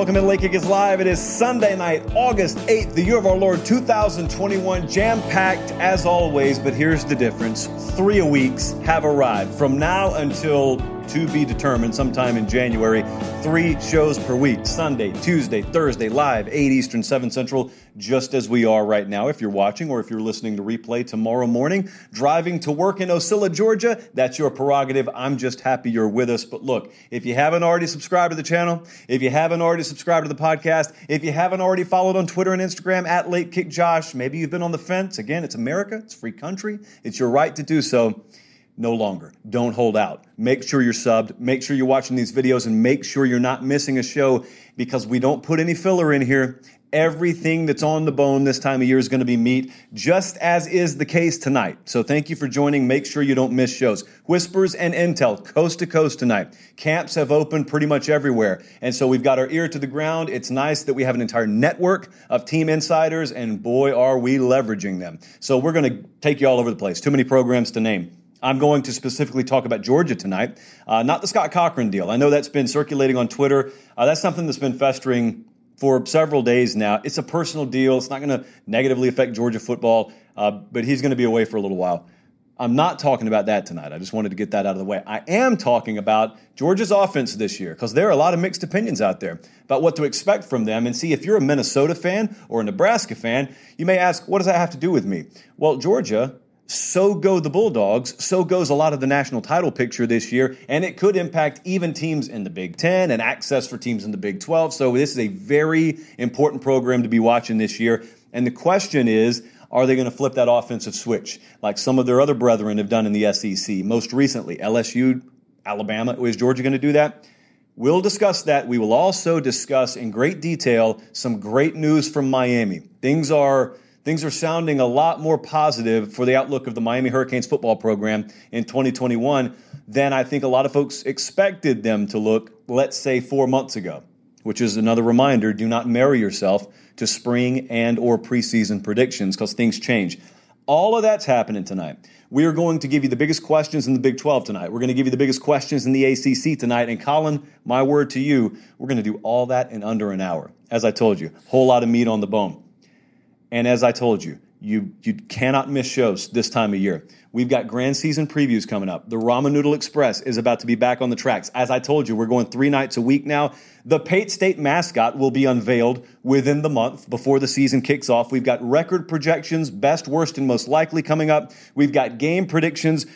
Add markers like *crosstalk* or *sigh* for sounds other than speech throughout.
Welcome to Late Kick is Live. It is Sunday night, August 8th, the year of our Lord 2021, jam packed as always. But here's the difference three weeks have arrived. From now until to be determined sometime in January. Three shows per week Sunday, Tuesday, Thursday, live, 8 Eastern, 7 Central, just as we are right now. If you're watching or if you're listening to replay tomorrow morning, driving to work in Ocilla, Georgia, that's your prerogative. I'm just happy you're with us. But look, if you haven't already subscribed to the channel, if you haven't already subscribed to the podcast, if you haven't already followed on Twitter and Instagram at Late Kick Josh, maybe you've been on the fence. Again, it's America, it's free country, it's your right to do so no longer. Don't hold out. Make sure you're subbed. Make sure you're watching these videos and make sure you're not missing a show because we don't put any filler in here. Everything that's on the bone this time of year is going to be meat, just as is the case tonight. So thank you for joining. Make sure you don't miss shows. Whispers and Intel, coast to coast tonight. Camps have opened pretty much everywhere. And so we've got our ear to the ground. It's nice that we have an entire network of team insiders, and boy, are we leveraging them. So we're going to take you all over the place. Too many programs to name. I'm going to specifically talk about Georgia tonight, uh, not the Scott Cochran deal. I know that's been circulating on Twitter. Uh, that's something that's been festering for several days now. It's a personal deal. It's not going to negatively affect Georgia football, uh, but he's going to be away for a little while. I'm not talking about that tonight. I just wanted to get that out of the way. I am talking about Georgia's offense this year because there are a lot of mixed opinions out there about what to expect from them. And see, if you're a Minnesota fan or a Nebraska fan, you may ask, what does that have to do with me? Well, Georgia so go the Bulldogs, so goes a lot of the national title picture this year, and it could impact even teams in the Big Ten and access for teams in the Big 12. So, this is a very important program to be watching this year. And the question is, are they going to flip that offensive switch like some of their other brethren have done in the SEC? Most recently, LSU, Alabama. Is Georgia going to do that? We'll discuss that. We will also discuss in great detail some great news from Miami. Things are things are sounding a lot more positive for the outlook of the Miami Hurricanes football program in 2021 than I think a lot of folks expected them to look, let's say, four months ago. Which is another reminder: do not marry yourself to spring and or preseason predictions because things change. All of that's happening tonight. We are going to give you the biggest questions in the Big 12 tonight. We're going to give you the biggest questions in the ACC tonight. And Colin, my word to you, we're going to do all that in under an hour. As I told you, whole lot of meat on the bone. And as I told you, you, you cannot miss shows this time of year. We've got grand season previews coming up. The Ramen Noodle Express is about to be back on the tracks. As I told you, we're going three nights a week now. The Pate State mascot will be unveiled within the month before the season kicks off. We've got record projections, best, worst, and most likely coming up. We've got game predictions.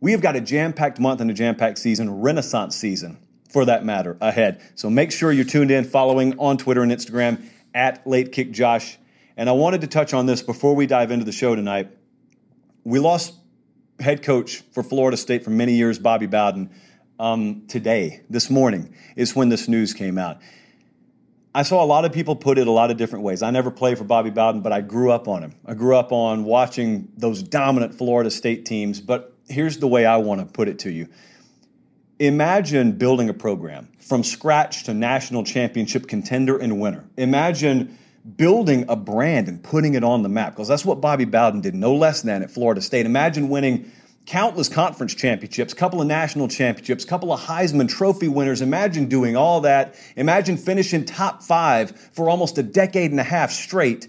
We have got a jam packed month and a jam packed season, renaissance season for that matter, ahead. So make sure you're tuned in, following on Twitter and Instagram at Late Kick Josh and I wanted to touch on this before we dive into the show tonight. We lost head coach for Florida State for many years, Bobby Bowden. Um, today, this morning, is when this news came out. I saw a lot of people put it a lot of different ways. I never played for Bobby Bowden, but I grew up on him. I grew up on watching those dominant Florida State teams. But here's the way I want to put it to you Imagine building a program from scratch to national championship contender and winner. Imagine building a brand and putting it on the map because that's what Bobby Bowden did, no less than at Florida State. Imagine winning countless conference championships, couple of national championships, couple of Heisman Trophy winners. Imagine doing all that. Imagine finishing top five for almost a decade and a half straight.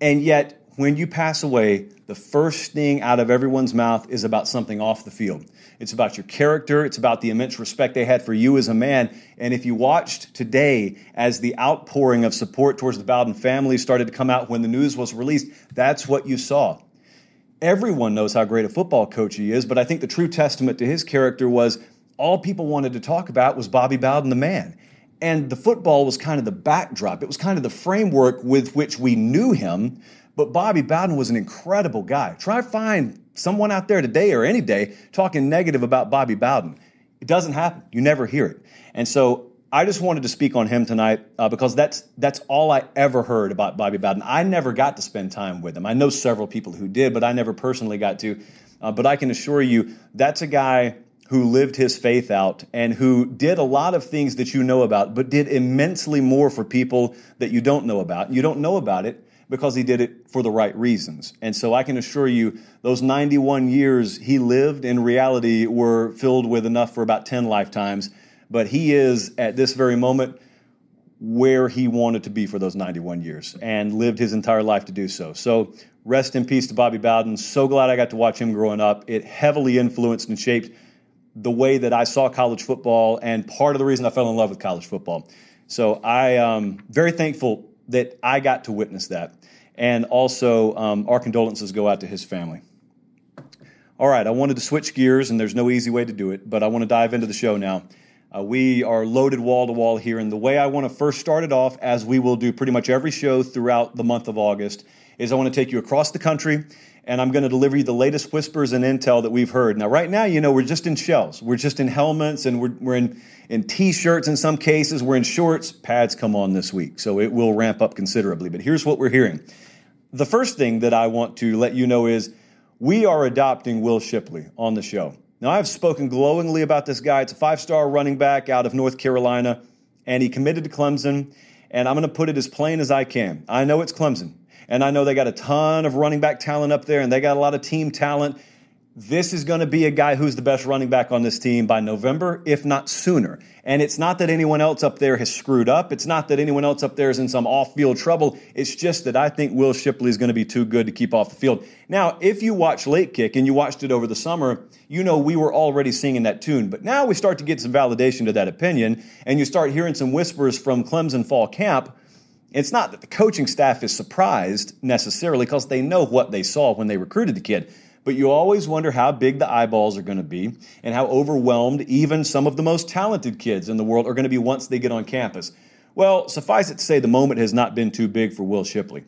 And yet, when you pass away, the first thing out of everyone's mouth is about something off the field. It's about your character. It's about the immense respect they had for you as a man. And if you watched today as the outpouring of support towards the Bowden family started to come out when the news was released, that's what you saw. Everyone knows how great a football coach he is, but I think the true testament to his character was all people wanted to talk about was Bobby Bowden, the man. And the football was kind of the backdrop. It was kind of the framework with which we knew him. But Bobby Bowden was an incredible guy. Try to find someone out there today or any day talking negative about Bobby Bowden. It doesn't happen. You never hear it. And so I just wanted to speak on him tonight uh, because that's that's all I ever heard about Bobby Bowden. I never got to spend time with him. I know several people who did, but I never personally got to. Uh, but I can assure you, that's a guy who lived his faith out and who did a lot of things that you know about, but did immensely more for people that you don't know about. You don't know about it because he did it for the right reasons. And so I can assure you, those 91 years he lived in reality were filled with enough for about 10 lifetimes but he is at this very moment where he wanted to be for those 91 years and lived his entire life to do so. So rest in peace to Bobby Bowden. So glad I got to watch him growing up. It heavily influenced and shaped the way that I saw college football and part of the reason I fell in love with college football. So I am very thankful that I got to witness that. And also, um, our condolences go out to his family. All right, I wanted to switch gears, and there's no easy way to do it, but I want to dive into the show now. Uh, we are loaded wall to wall here. And the way I want to first start it off, as we will do pretty much every show throughout the month of August, is I want to take you across the country and I'm going to deliver you the latest whispers and intel that we've heard. Now, right now, you know, we're just in shells. We're just in helmets and we're, we're in, in t shirts in some cases. We're in shorts. Pads come on this week. So it will ramp up considerably. But here's what we're hearing. The first thing that I want to let you know is we are adopting Will Shipley on the show. Now, I've spoken glowingly about this guy. It's a five star running back out of North Carolina, and he committed to Clemson. And I'm going to put it as plain as I can. I know it's Clemson, and I know they got a ton of running back talent up there, and they got a lot of team talent this is going to be a guy who's the best running back on this team by November, if not sooner. And it's not that anyone else up there has screwed up. It's not that anyone else up there is in some off field trouble. It's just that I think Will Shipley is going to be too good to keep off the field. Now, if you watch Late Kick and you watched it over the summer, you know we were already singing that tune. But now we start to get some validation to that opinion, and you start hearing some whispers from Clemson fall camp. It's not that the coaching staff is surprised necessarily because they know what they saw when they recruited the kid but you always wonder how big the eyeballs are going to be and how overwhelmed even some of the most talented kids in the world are going to be once they get on campus. Well, suffice it to say, the moment has not been too big for Will Shipley.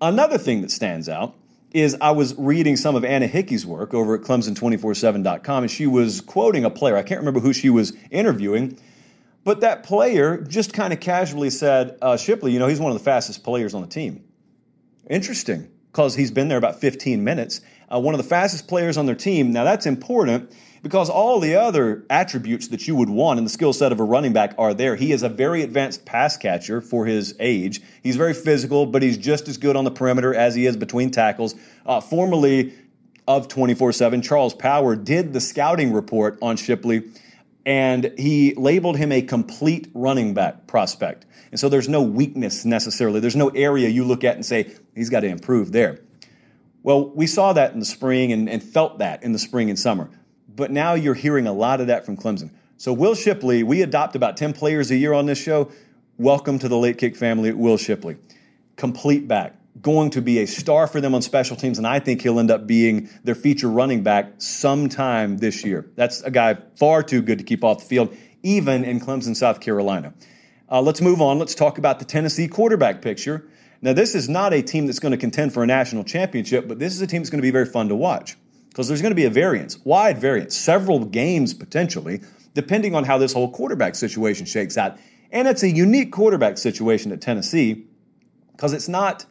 Another thing that stands out is I was reading some of Anna Hickey's work over at Clemson247.com, and she was quoting a player. I can't remember who she was interviewing, but that player just kind of casually said, uh, Shipley, you know, he's one of the fastest players on the team. Interesting, because he's been there about 15 minutes uh, one of the fastest players on their team. Now, that's important because all the other attributes that you would want in the skill set of a running back are there. He is a very advanced pass catcher for his age. He's very physical, but he's just as good on the perimeter as he is between tackles. Uh, formerly of 24 7, Charles Power did the scouting report on Shipley, and he labeled him a complete running back prospect. And so there's no weakness necessarily. There's no area you look at and say, he's got to improve there. Well, we saw that in the spring and, and felt that in the spring and summer. But now you're hearing a lot of that from Clemson. So, Will Shipley, we adopt about 10 players a year on this show. Welcome to the late kick family, Will Shipley. Complete back, going to be a star for them on special teams, and I think he'll end up being their feature running back sometime this year. That's a guy far too good to keep off the field, even in Clemson, South Carolina. Uh, let's move on. Let's talk about the Tennessee quarterback picture. Now, this is not a team that's going to contend for a national championship, but this is a team that's going to be very fun to watch because there's going to be a variance, wide variance, several games potentially, depending on how this whole quarterback situation shakes out. And it's a unique quarterback situation at Tennessee because it's not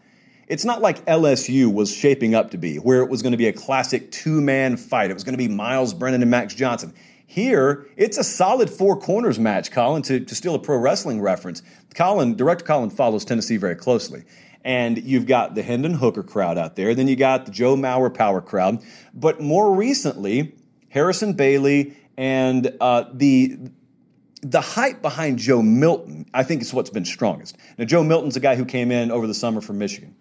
it's not like LSU was shaping up to be, where it was going to be a classic two man fight. It was going to be Myles Brennan and Max Johnson. Here, it's a solid four corners match, Colin, to, to steal a pro wrestling reference. Colin, Director Colin follows Tennessee very closely. And you've got the Hendon Hooker crowd out there. Then you got the Joe Mauer Power crowd. But more recently, Harrison Bailey and uh, the the hype behind Joe Milton, I think, is what's been strongest. Now, Joe Milton's a guy who came in over the summer from Michigan.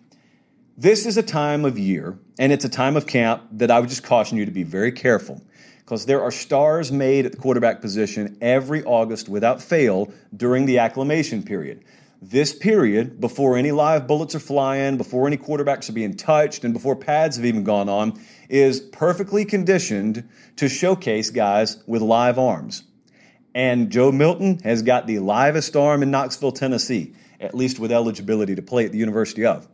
This is a time of year, and it's a time of camp that I would just caution you to be very careful because there are stars made at the quarterback position every August without fail during the acclimation period. This period, before any live bullets are flying, before any quarterbacks are being touched, and before pads have even gone on, is perfectly conditioned to showcase guys with live arms. And Joe Milton has got the livest arm in Knoxville, Tennessee, at least with eligibility to play at the University of.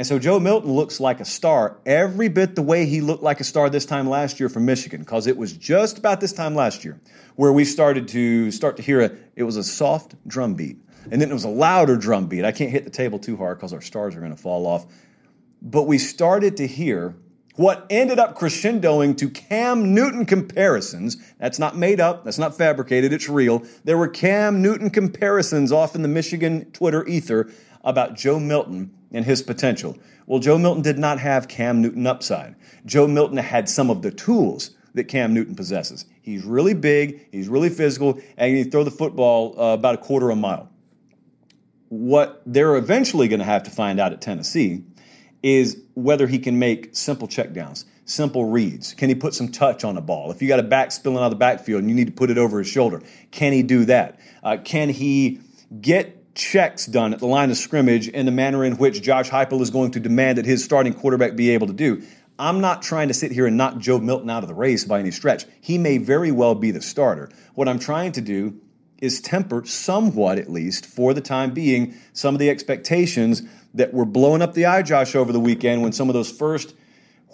And so Joe Milton looks like a star every bit the way he looked like a star this time last year from Michigan, because it was just about this time last year where we started to start to hear a, it was a soft drum beat. And then it was a louder drum beat. I can't hit the table too hard because our stars are going to fall off. But we started to hear what ended up crescendoing to Cam Newton comparisons. That's not made up, that's not fabricated, it's real. There were Cam Newton comparisons off in the Michigan Twitter ether about Joe Milton and his potential. Well, Joe Milton did not have Cam Newton upside. Joe Milton had some of the tools that Cam Newton possesses. He's really big, he's really physical, and he can throw the football uh, about a quarter of a mile. What they're eventually going to have to find out at Tennessee is whether he can make simple checkdowns, simple reads. Can he put some touch on a ball? If you got a back spilling out of the backfield and you need to put it over his shoulder, can he do that? Uh, can he get checks done at the line of scrimmage in the manner in which Josh Heupel is going to demand that his starting quarterback be able to do? I'm not trying to sit here and knock Joe Milton out of the race by any stretch. He may very well be the starter. What I'm trying to do is temper somewhat, at least for the time being, some of the expectations that were blowing up the eye, Josh, over the weekend when some of those first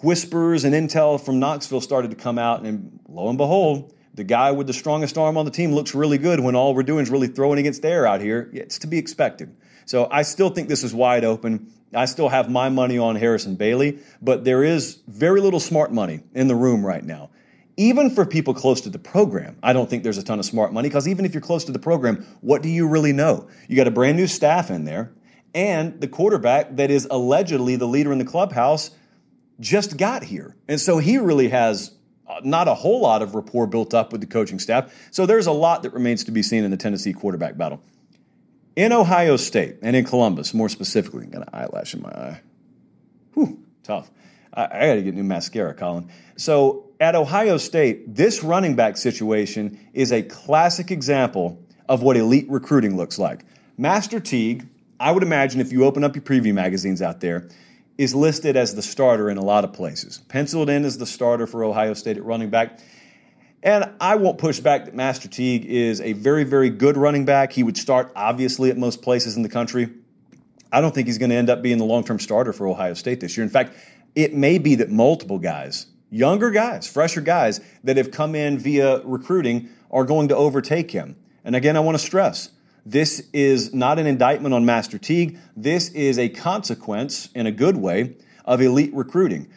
whispers and intel from Knoxville started to come out. And lo and behold, the guy with the strongest arm on the team looks really good when all we're doing is really throwing against air out here. It's to be expected. So I still think this is wide open. I still have my money on Harrison Bailey, but there is very little smart money in the room right now. Even for people close to the program, I don't think there's a ton of smart money because even if you're close to the program, what do you really know? You got a brand new staff in there and the quarterback that is allegedly the leader in the clubhouse just got here. And so he really has Uh, not a whole lot of rapport built up with the coaching staff. So there's a lot that remains to be seen in the Tennessee quarterback battle. In Ohio State and in Columbus, more specifically, I got an eyelash in my eye. Whew, tough. I, I got to get new mascara, Colin. So at Ohio State, this running back situation is a classic example of what elite recruiting looks like. Master Teague, I would imagine if you open up your preview magazines out there, is listed as the starter in a lot of places. Penciled in as the starter for Ohio State at running back. And I won't push back that Master Teague is a very, very good running back. He would start, obviously, at most places in the country. I don't think he's going to end up being the long term starter for Ohio State this year. In fact, it may be that multiple guys, younger guys, fresher guys that have come in via recruiting, are going to overtake him. And again, I want to stress this is not an indictment on Master Teague. This is a consequence, in a good way, of elite recruiting.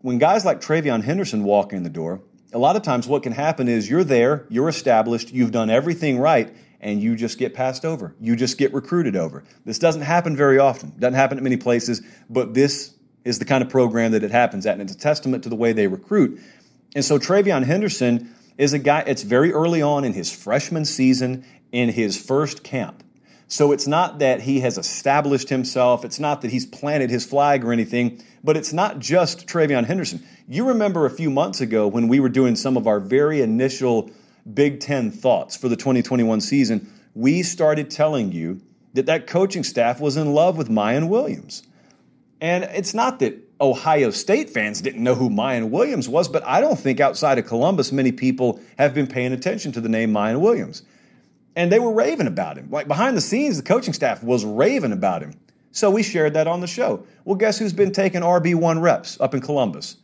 When guys like TreVeyon Henderson walk in the door, a lot of times what can happen is you're there, you're established, you've done everything right, and you just get passed over. You just get recruited over. This doesn't happen very often. Doesn't happen at many places, but this is the kind of program that it happens at, and it's a testament to the way they recruit. And so TreVeyon Henderson is a guy, it's very early on in his freshman season in his first camp. So it's not that he has established himself, it's not that he's planted his flag or anything, but it's not just TreVeyon Henderson. You remember a few months ago when we were doing some of our very initial Big Ten thoughts for the 2021 season, we started telling you that that coaching staff was in love with Miyan Williams. And it's not that Ohio State fans didn't know who Miyan Williams was, but I don't think outside of Columbus many people have been paying attention to the name Miyan Williams and they were raving about him. Like behind the scenes, the coaching staff was raving about him. So we shared that on the show. Well, guess who's been taking RB1 reps up in Columbus?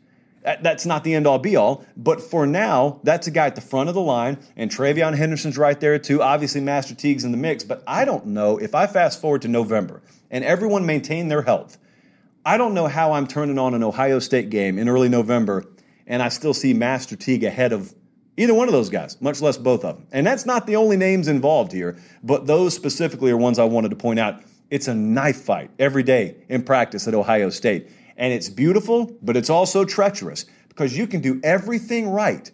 That's not the end all be all, but for now, that's a guy at the front of the line, and TreVeyon Henderson's right there too. Obviously, Master Teague's in the mix, but I don't know if I fast forward to November and everyone maintain their health. I don't know how I'm turning on an Ohio State game in early November and I still see Master Teague ahead of Either one of those guys, much less both of them. And that's not the only names involved here, but those specifically are ones I wanted to point out. It's a knife fight every day in practice at Ohio State. And it's beautiful, but it's also treacherous because you can do everything right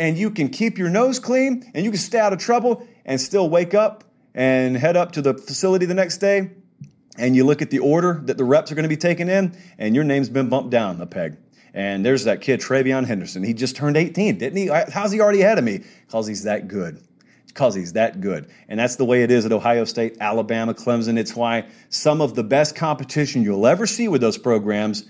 and you can keep your nose clean and you can stay out of trouble and still wake up and head up to the facility the next day and you look at the order that the reps are going to be taken in and your name's been bumped down a peg. And there's that kid, TreVeyon Henderson. He just turned 18, didn't he? How's he already ahead of me? Because he's that good. Because he's that good. And that's the way it is at Ohio State, Alabama, Clemson. It's why some of the best competition you'll ever see with those programs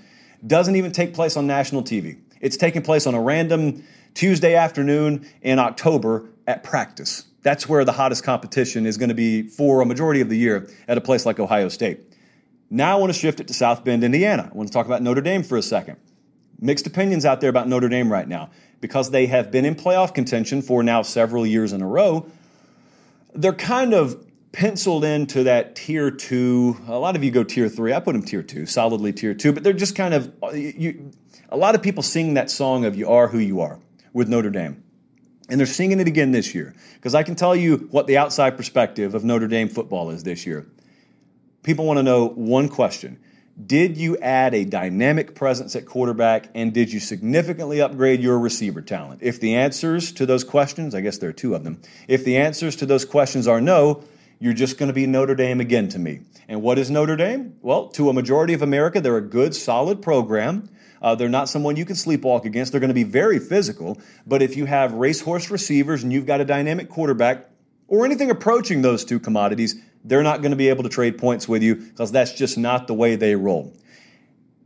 doesn't even take place on national TV. It's taking place on a random Tuesday afternoon in October at practice. That's where the hottest competition is going to be for a majority of the year at a place like Ohio State. Now I want to shift it to South Bend, Indiana. I want to talk about Notre Dame for a second. Mixed opinions out there about Notre Dame right now because they have been in playoff contention for now several years in a row. They're kind of penciled into that tier two. A lot of you go tier three. I put them tier two, solidly tier two, but they're just kind of, you, a lot of people sing that song of You Are Who You Are with Notre Dame. And they're singing it again this year because I can tell you what the outside perspective of Notre Dame football is this year. People want to know one question Did you add a dynamic presence at quarterback and did you significantly upgrade your receiver talent? If the answers to those questions, I guess there are two of them, if the answers to those questions are no, you're just going to be Notre Dame again to me. And what is Notre Dame? Well, to a majority of America, they're a good, solid program uh, they're not someone you can sleepwalk against. They're going to be very physical. But if you have racehorse receivers and you've got a dynamic quarterback or anything approaching those two commodities, they're not going to be able to trade points with you because that's just not the way they roll.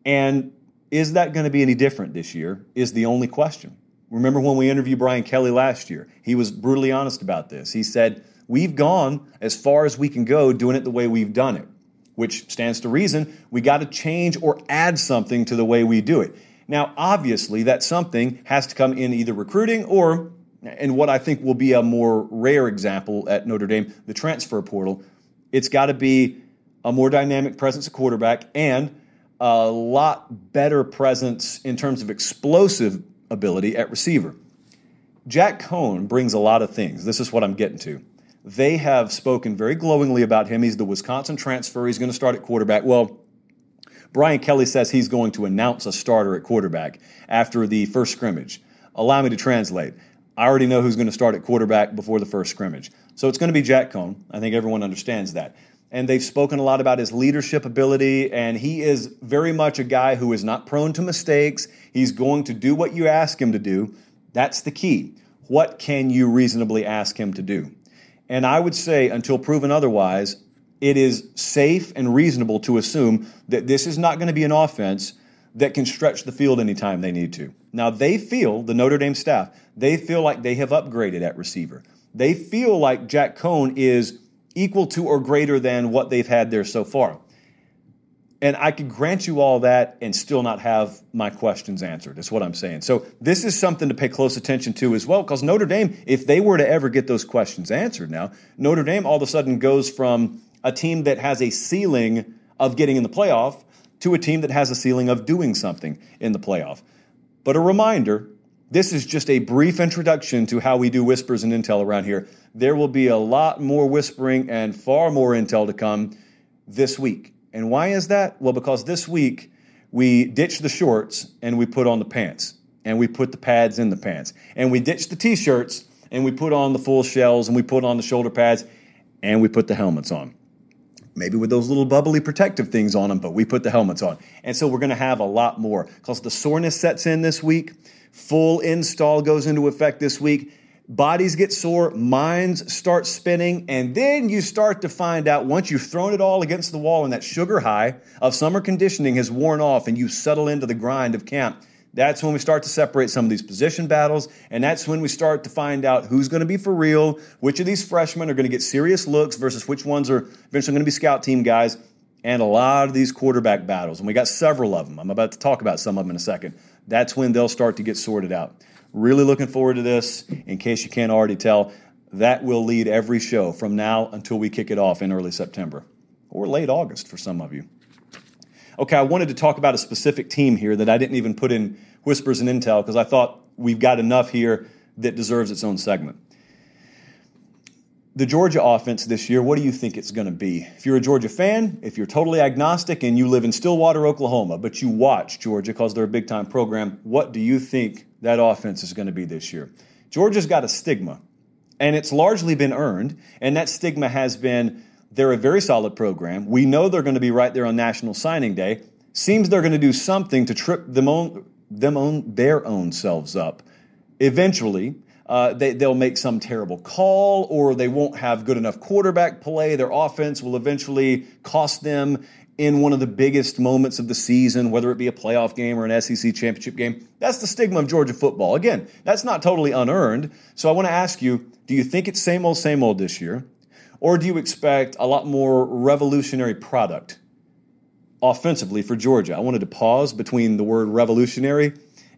And is that going to be any different this year? Is the only question. Remember when we interviewed Brian Kelly last year? He was brutally honest about this. He said, We've gone as far as we can go doing it the way we've done it which stands to reason we got to change or add something to the way we do it. Now, obviously, that something has to come in either recruiting or, and what I think will be a more rare example at Notre Dame, the transfer portal. It's got to be a more dynamic presence at quarterback and a lot better presence in terms of explosive ability at receiver. Jack Coan brings a lot of things. This is what I'm getting to. They have spoken very glowingly about him. He's the Wisconsin transfer. He's going to start at quarterback. Well, Brian Kelly says he's going to announce a starter at quarterback after the first scrimmage. Allow me to translate. I already know who's going to start at quarterback before the first scrimmage. So it's going to be Jack Coan. I think everyone understands that. And they've spoken a lot about his leadership ability, and he is very much a guy who is not prone to mistakes. He's going to do what you ask him to do. That's the key. What can you reasonably ask him to do? And I would say, until proven otherwise, it is safe and reasonable to assume that this is not going to be an offense that can stretch the field anytime they need to. Now, they feel, the Notre Dame staff, they feel like they have upgraded at receiver. They feel like Jack Coan is equal to or greater than what they've had there so far. And I could grant you all that and still not have my questions answered, is what I'm saying. So this is something to pay close attention to as well, because Notre Dame, if they were to ever get those questions answered now, Notre Dame all of a sudden goes from a team that has a ceiling of getting in the playoff to a team that has a ceiling of doing something in the playoff. But a reminder this is just a brief introduction to how we do whispers and intel around here. There will be a lot more whispering and far more intel to come this week. And why is that? Well, because this week we ditched the shorts and we put on the pants and we put the pads in the pants. And we ditched the t shirts and we put on the full shells and we put on the shoulder pads and we put the helmets on. Maybe with those little bubbly protective things on them, but we put the helmets on. And so we're going to have a lot more because the soreness sets in this week. Full install goes into effect this week bodies get sore, minds start spinning, and then you start to find out once you've thrown it all against the wall and that sugar high of summer conditioning has worn off and you settle into the grind of camp. That's when we start to separate some of these position battles, and that's when we start to find out who's going to be for real, which of these freshmen are going to get serious looks versus which ones are eventually going to be scout team guys, and a lot of these quarterback battles. And we got several of them. I'm about to talk about some of them in a second. That's when they'll start to get sorted out. Really looking forward to this. In case you can't already tell, that will lead every show from now until we kick it off in early September or late August for some of you. Okay, I wanted to talk about a specific team here that I didn't even put in whispers and intel because I thought we've got enough here that deserves its own segment. The Georgia offense this year, what do you think it's going to be? If you're a Georgia fan, if you're totally agnostic and you live in Stillwater, Oklahoma, but you watch Georgia because they're a big time program, what do you think that offense is going to be this year. Georgia's got a stigma, and it's largely been earned, and that stigma has been they're a very solid program. We know they're going to be right there on National Signing Day. Seems they're going to do something to trip them on, them their own selves up. Eventually, uh, they, they'll make some terrible call or they won't have good enough quarterback play. Their offense will eventually cost them in one of the biggest moments of the season, whether it be a playoff game or an SEC championship game. That's the stigma of Georgia football. Again, that's not totally unearned. So I want to ask you do you think it's same old, same old this year? Or do you expect a lot more revolutionary product offensively for Georgia. I wanted to pause between the word revolutionary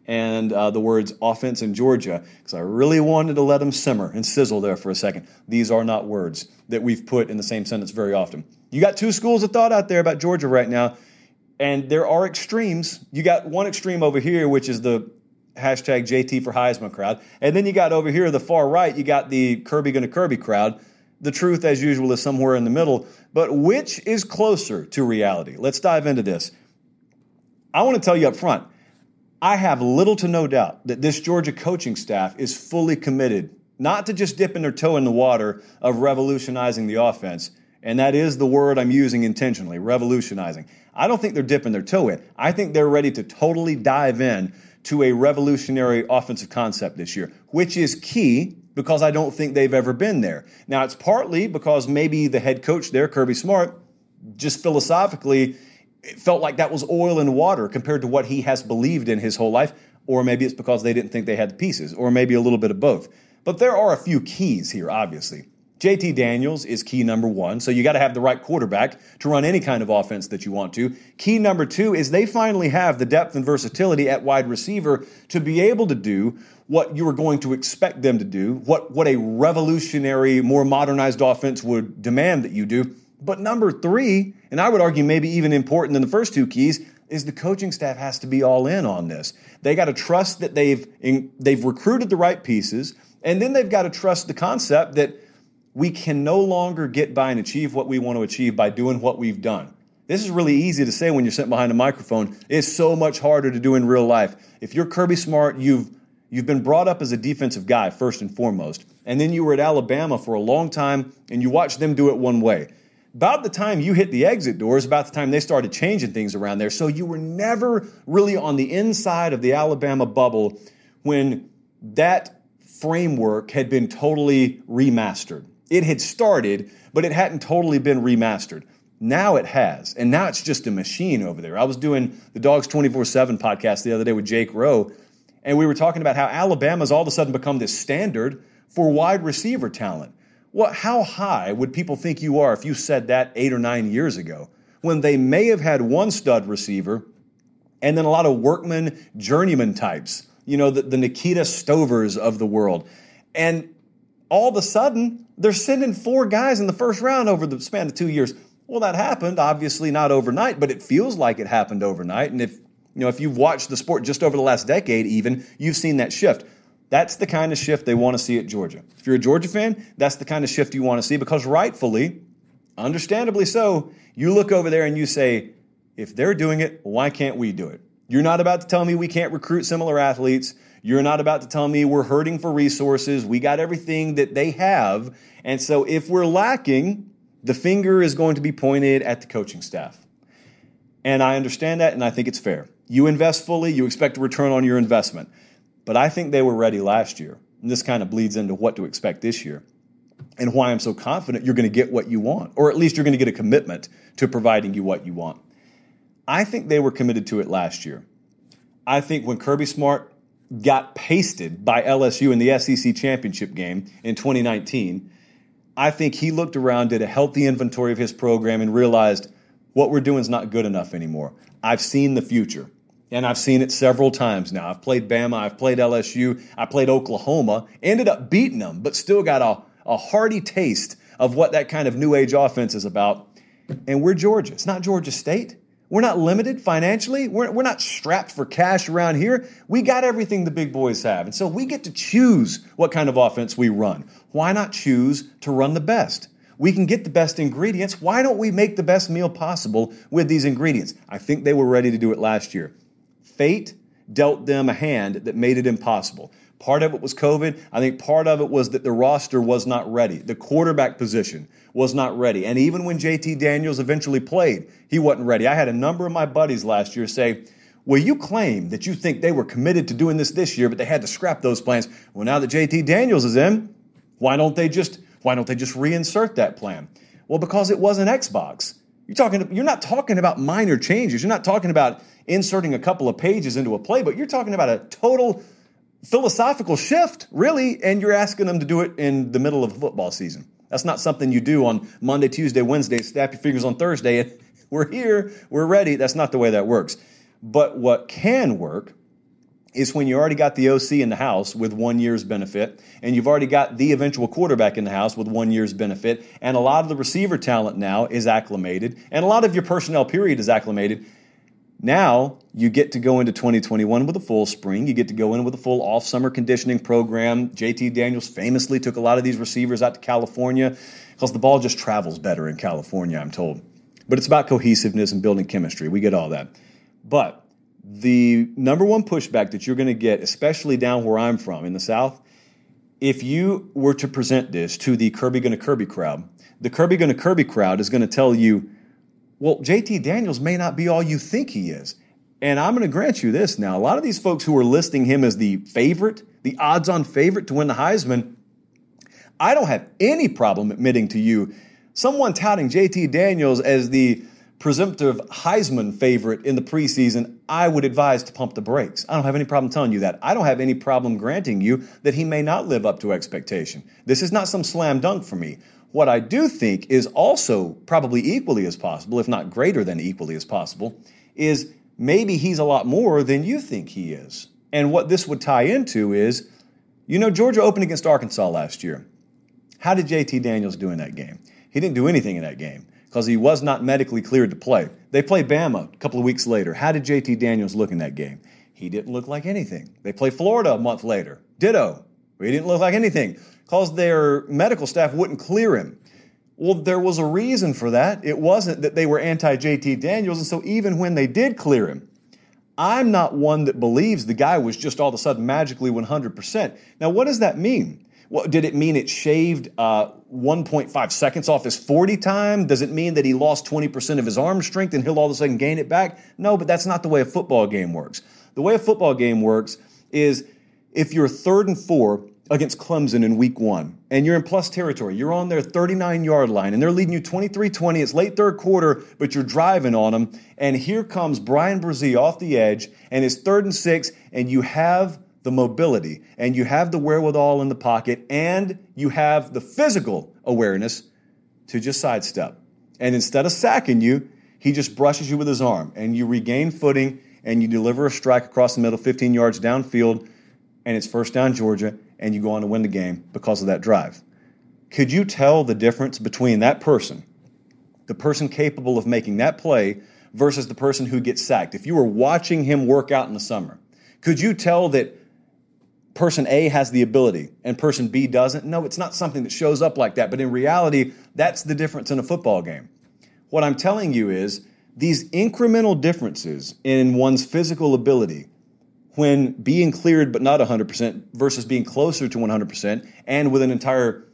and uh, the words offense in Georgia because I really wanted to let them simmer and sizzle there for a second. These are not words that we've put in the same sentence very often. You got two schools of thought out there about Georgia right now, and there are extremes. You got one extreme over here, which is the hashtag JT for Heisman crowd. And then you got over here, the far right, you got the Kirby gonna Kirby crowd. The truth, as usual, is somewhere in the middle. But which is closer to reality? Let's dive into this. I want to tell you up front, I have little to no doubt that this Georgia coaching staff is fully committed, not to just dipping their toe in the water of revolutionizing the offense. And that is the word I'm using intentionally, revolutionizing. I don't think they're dipping their toe in. I think they're ready to totally dive in to a revolutionary offensive concept this year, which is key because I don't think they've ever been there. Now, it's partly because maybe the head coach there, Kirby Smart, just philosophically felt like that was oil and water compared to what he has believed in his whole life, or maybe it's because they didn't think they had the pieces, or maybe a little bit of both. But there are a few keys here, obviously. JT Daniels is key number one. So you got to have the right quarterback to run any kind of offense that you want to. Key number two is they finally have the depth and versatility at wide receiver to be able to do what you were going to expect them to do, what, what a revolutionary, more modernized offense would demand that you do. But number three, and I would argue maybe even important than the first two keys, is the coaching staff has to be all in on this. They got to trust that they've they've recruited the right pieces, and then they've got to trust the concept that we can no longer get by and achieve what we want to achieve by doing what we've done. This is really easy to say when you're sitting behind a microphone. It's so much harder to do in real life. If you're Kirby Smart, you've you've been brought up as a defensive guy first and foremost, and then you were at Alabama for a long time and you watched them do it one way. About the time you hit the exit doors, about the time they started changing things around there. So you were never really on the inside of the Alabama bubble when that framework had been totally remastered. It had started, but it hadn't totally been remastered. Now it has. And now it's just a machine over there. I was doing the Dawgs 24 7 podcast the other day with Jake Rowe, and we were talking about how Alabama's all of a sudden become this standard for wide receiver talent. What, how high would people think you are if you said that eight or nine years ago when they may have had one stud receiver and then a lot of workman, journeyman types, you know, the, the Nikita Stovers of the world. And all of a sudden, they're sending four guys in the first round over the span of two years. Well, that happened, obviously not overnight, but it feels like it happened overnight. And if you know, if you've watched the sport just over the last decade, even you've seen that shift. That's the kind of shift they want to see at Georgia. If you're a Georgia fan, that's the kind of shift you want to see because rightfully, understandably so, you look over there and you say, if they're doing it, why can't we do it? You're not about to tell me we can't recruit similar athletes. You're not about to tell me we're hurting for resources. We got everything that they have. And so if we're lacking, the finger is going to be pointed at the coaching staff. And I understand that and I think it's fair. You invest fully, you expect a return on your investment. But I think they were ready last year. And this kind of bleeds into what to expect this year and why I'm so confident you're going to get what you want, or at least you're going to get a commitment to providing you what you want. I think they were committed to it last year. I think when Kirby Smart got pasted by LSU in the SEC championship game in 2019, I think he looked around, did a healthy inventory of his program, and realized what we're doing is not good enough anymore. I've seen the future, and I've seen it several times now. I've played Bama, I've played LSU, I played Oklahoma, ended up beating them, but still got a, a hearty taste of what that kind of new age offense is about. And we're Georgia. It's not Georgia State. We're not limited financially. We're, we're not strapped for cash around here. We got everything the big boys have. And so we get to choose what kind of offense we run. Why not choose to run the best? We can get the best ingredients. Why don't we make the best meal possible with these ingredients? I think they were ready to do it last year. Fate dealt them a hand that made it impossible. Part of it was COVID. I think part of it was that the roster was not ready. The quarterback position was not ready. And even when JT Daniels eventually played, he wasn't ready. I had a number of my buddies last year say, well, you claim that you think they were committed to doing this this year, but they had to scrap those plans. Well, now that JT Daniels is in, why don't they just why don't they just reinsert that plan? Well, because it was an Xbox. You're talking you're not talking about minor changes. You're not talking about inserting a couple of pages into a play, but you're talking about a total philosophical shift, really, and you're asking them to do it in the middle of football season. That's not something you do on Monday, Tuesday, Wednesday, snap your fingers on Thursday and *laughs* we're here, we're ready. That's not the way that works. But what can work is when you already got the OC in the house with one year's benefit, and you've already got the eventual quarterback in the house with one year's benefit, and a lot of the receiver talent now is acclimated, and a lot of your personnel period is acclimated. Now you get to go into 2021 with a full spring. You get to go in with a full off summer conditioning program. JT Daniels famously took a lot of these receivers out to California because the ball just travels better in California, I'm told. But it's about cohesiveness and building chemistry. We get all that. But the number one pushback that you're going to get, especially down where I'm from in the South, if you were to present this to the Kirby Gonna Kirby crowd, the Kirby Gonna Kirby crowd is going to tell you, well, JT Daniels may not be all you think he is. And I'm going to grant you this now. A lot of these folks who are listing him as the favorite, the odds on favorite to win the Heisman, I don't have any problem admitting to you someone touting JT Daniels as the presumptive Heisman favorite in the preseason, I would advise to pump the brakes. I don't have any problem telling you that. I don't have any problem granting you that he may not live up to expectation. This is not some slam dunk for me. What I do think is also probably equally as possible, if not greater than equally as possible, is maybe he's a lot more than you think he is. And what this would tie into is, you know, Georgia opened against Arkansas last year. How did JT Daniels do in that game? He didn't do anything in that game because he was not medically cleared to play. They play Bama a couple of weeks later. How did JT Daniels look in that game? He didn't look like anything. They play Florida a month later. Ditto. He didn't look like anything because their medical staff wouldn't clear him. Well, there was a reason for that. It wasn't that they were anti JT Daniels. And so even when they did clear him, I'm not one that believes the guy was just all of a sudden magically 100%. Now, what does that mean? Well, did it mean it shaved uh, 1.5 seconds off his 40 time? Does it mean that he lost 20% of his arm strength and he'll all of a sudden gain it back? No, but that's not the way a football game works. The way a football game works is if you're third and four against Clemson in week one and you're in plus territory, you're on their 39 yard line and they're leading you 23 20. It's late third quarter, but you're driving on them. And here comes Bryan Bresee off the edge and it's third and six, and you have the mobility and you have the wherewithal in the pocket and you have the physical awareness to just sidestep. And instead of sacking you, he just brushes you with his arm and you regain footing and you deliver a strike across the middle, 15 yards downfield, and it's first down Georgia, and you go on to win the game because of that drive. Could you tell the difference between that person, the person capable of making that play, versus the person who gets sacked? If you were watching him work out in the summer, could you tell that person A has the ability and person B doesn't. No, it's not something that shows up like that. But in reality, that's the difference in a football game. What I'm telling you is these incremental differences in one's physical ability when being cleared but not 100% versus being closer to 100% and with an entire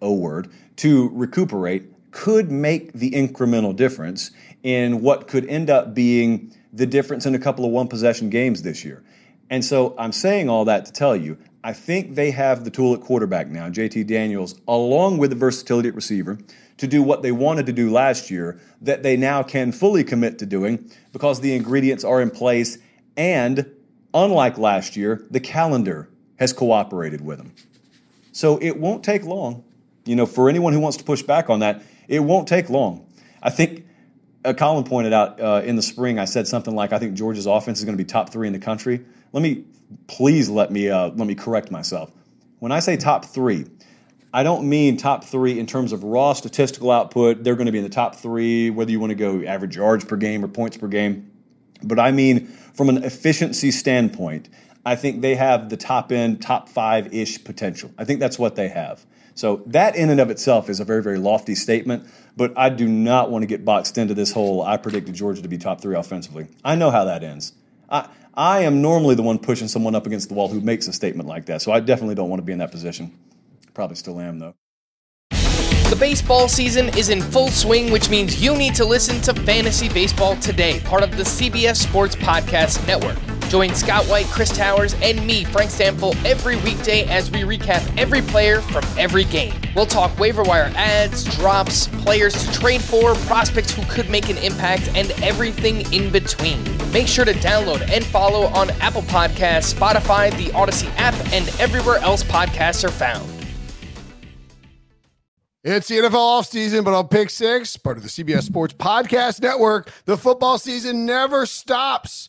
O word to recuperate could make the incremental difference in what could end up being the difference in a couple of one possession games this year. And so I'm saying all that to tell you, I think they have the tool at quarterback now, JT Daniels, along with the versatility at receiver, to do what they wanted to do last year that they now can fully commit to doing because the ingredients are in place. And unlike last year, the calendar has cooperated with them. So it won't take long. You know, for anyone who wants to push back on that, it won't take long. I think uh, Colin pointed out uh, in the spring, I said something like, I think Georgia's offense is going to be top three in the country. Let me please let me uh, let me correct myself. When I say top three, I don't mean top three in terms of raw statistical output. They're going to be in the top three, whether you want to go average yards per game or points per game. But I mean from an efficiency standpoint, I think they have the top end, top five ish potential. I think that's what they have. So that in and of itself is a very, very lofty statement, but I do not want to get boxed into this whole I predicted Georgia to be top three offensively. I know how that ends. I, I am normally the one pushing someone up against the wall who makes a statement like that. So I definitely don't want to be in that position. Probably still am, though. The baseball season is in full swing, which means you need to listen to Fantasy Baseball Today, part of the CBS Sports Podcast Network. Join Scott White, Chris Towers, and me, Frank Stampfl, every weekday as we recap every player from every game. We'll talk waiver wire ads, drops, players to trade for, prospects who could make an impact, and everything in between. Make sure to download and follow on Apple Podcasts, Spotify, the Odyssey app, and everywhere else podcasts are found. It's the NFL offseason, but on Pick Six, part of the CBS Sports Podcast Network, the football season never stops.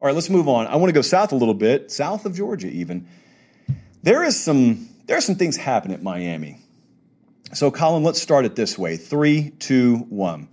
All right, let's move on. I want to go south a little bit, south of Georgia, even. There is some there are some things happening at Miami. So, Colin, let's start it this way: three, two, one.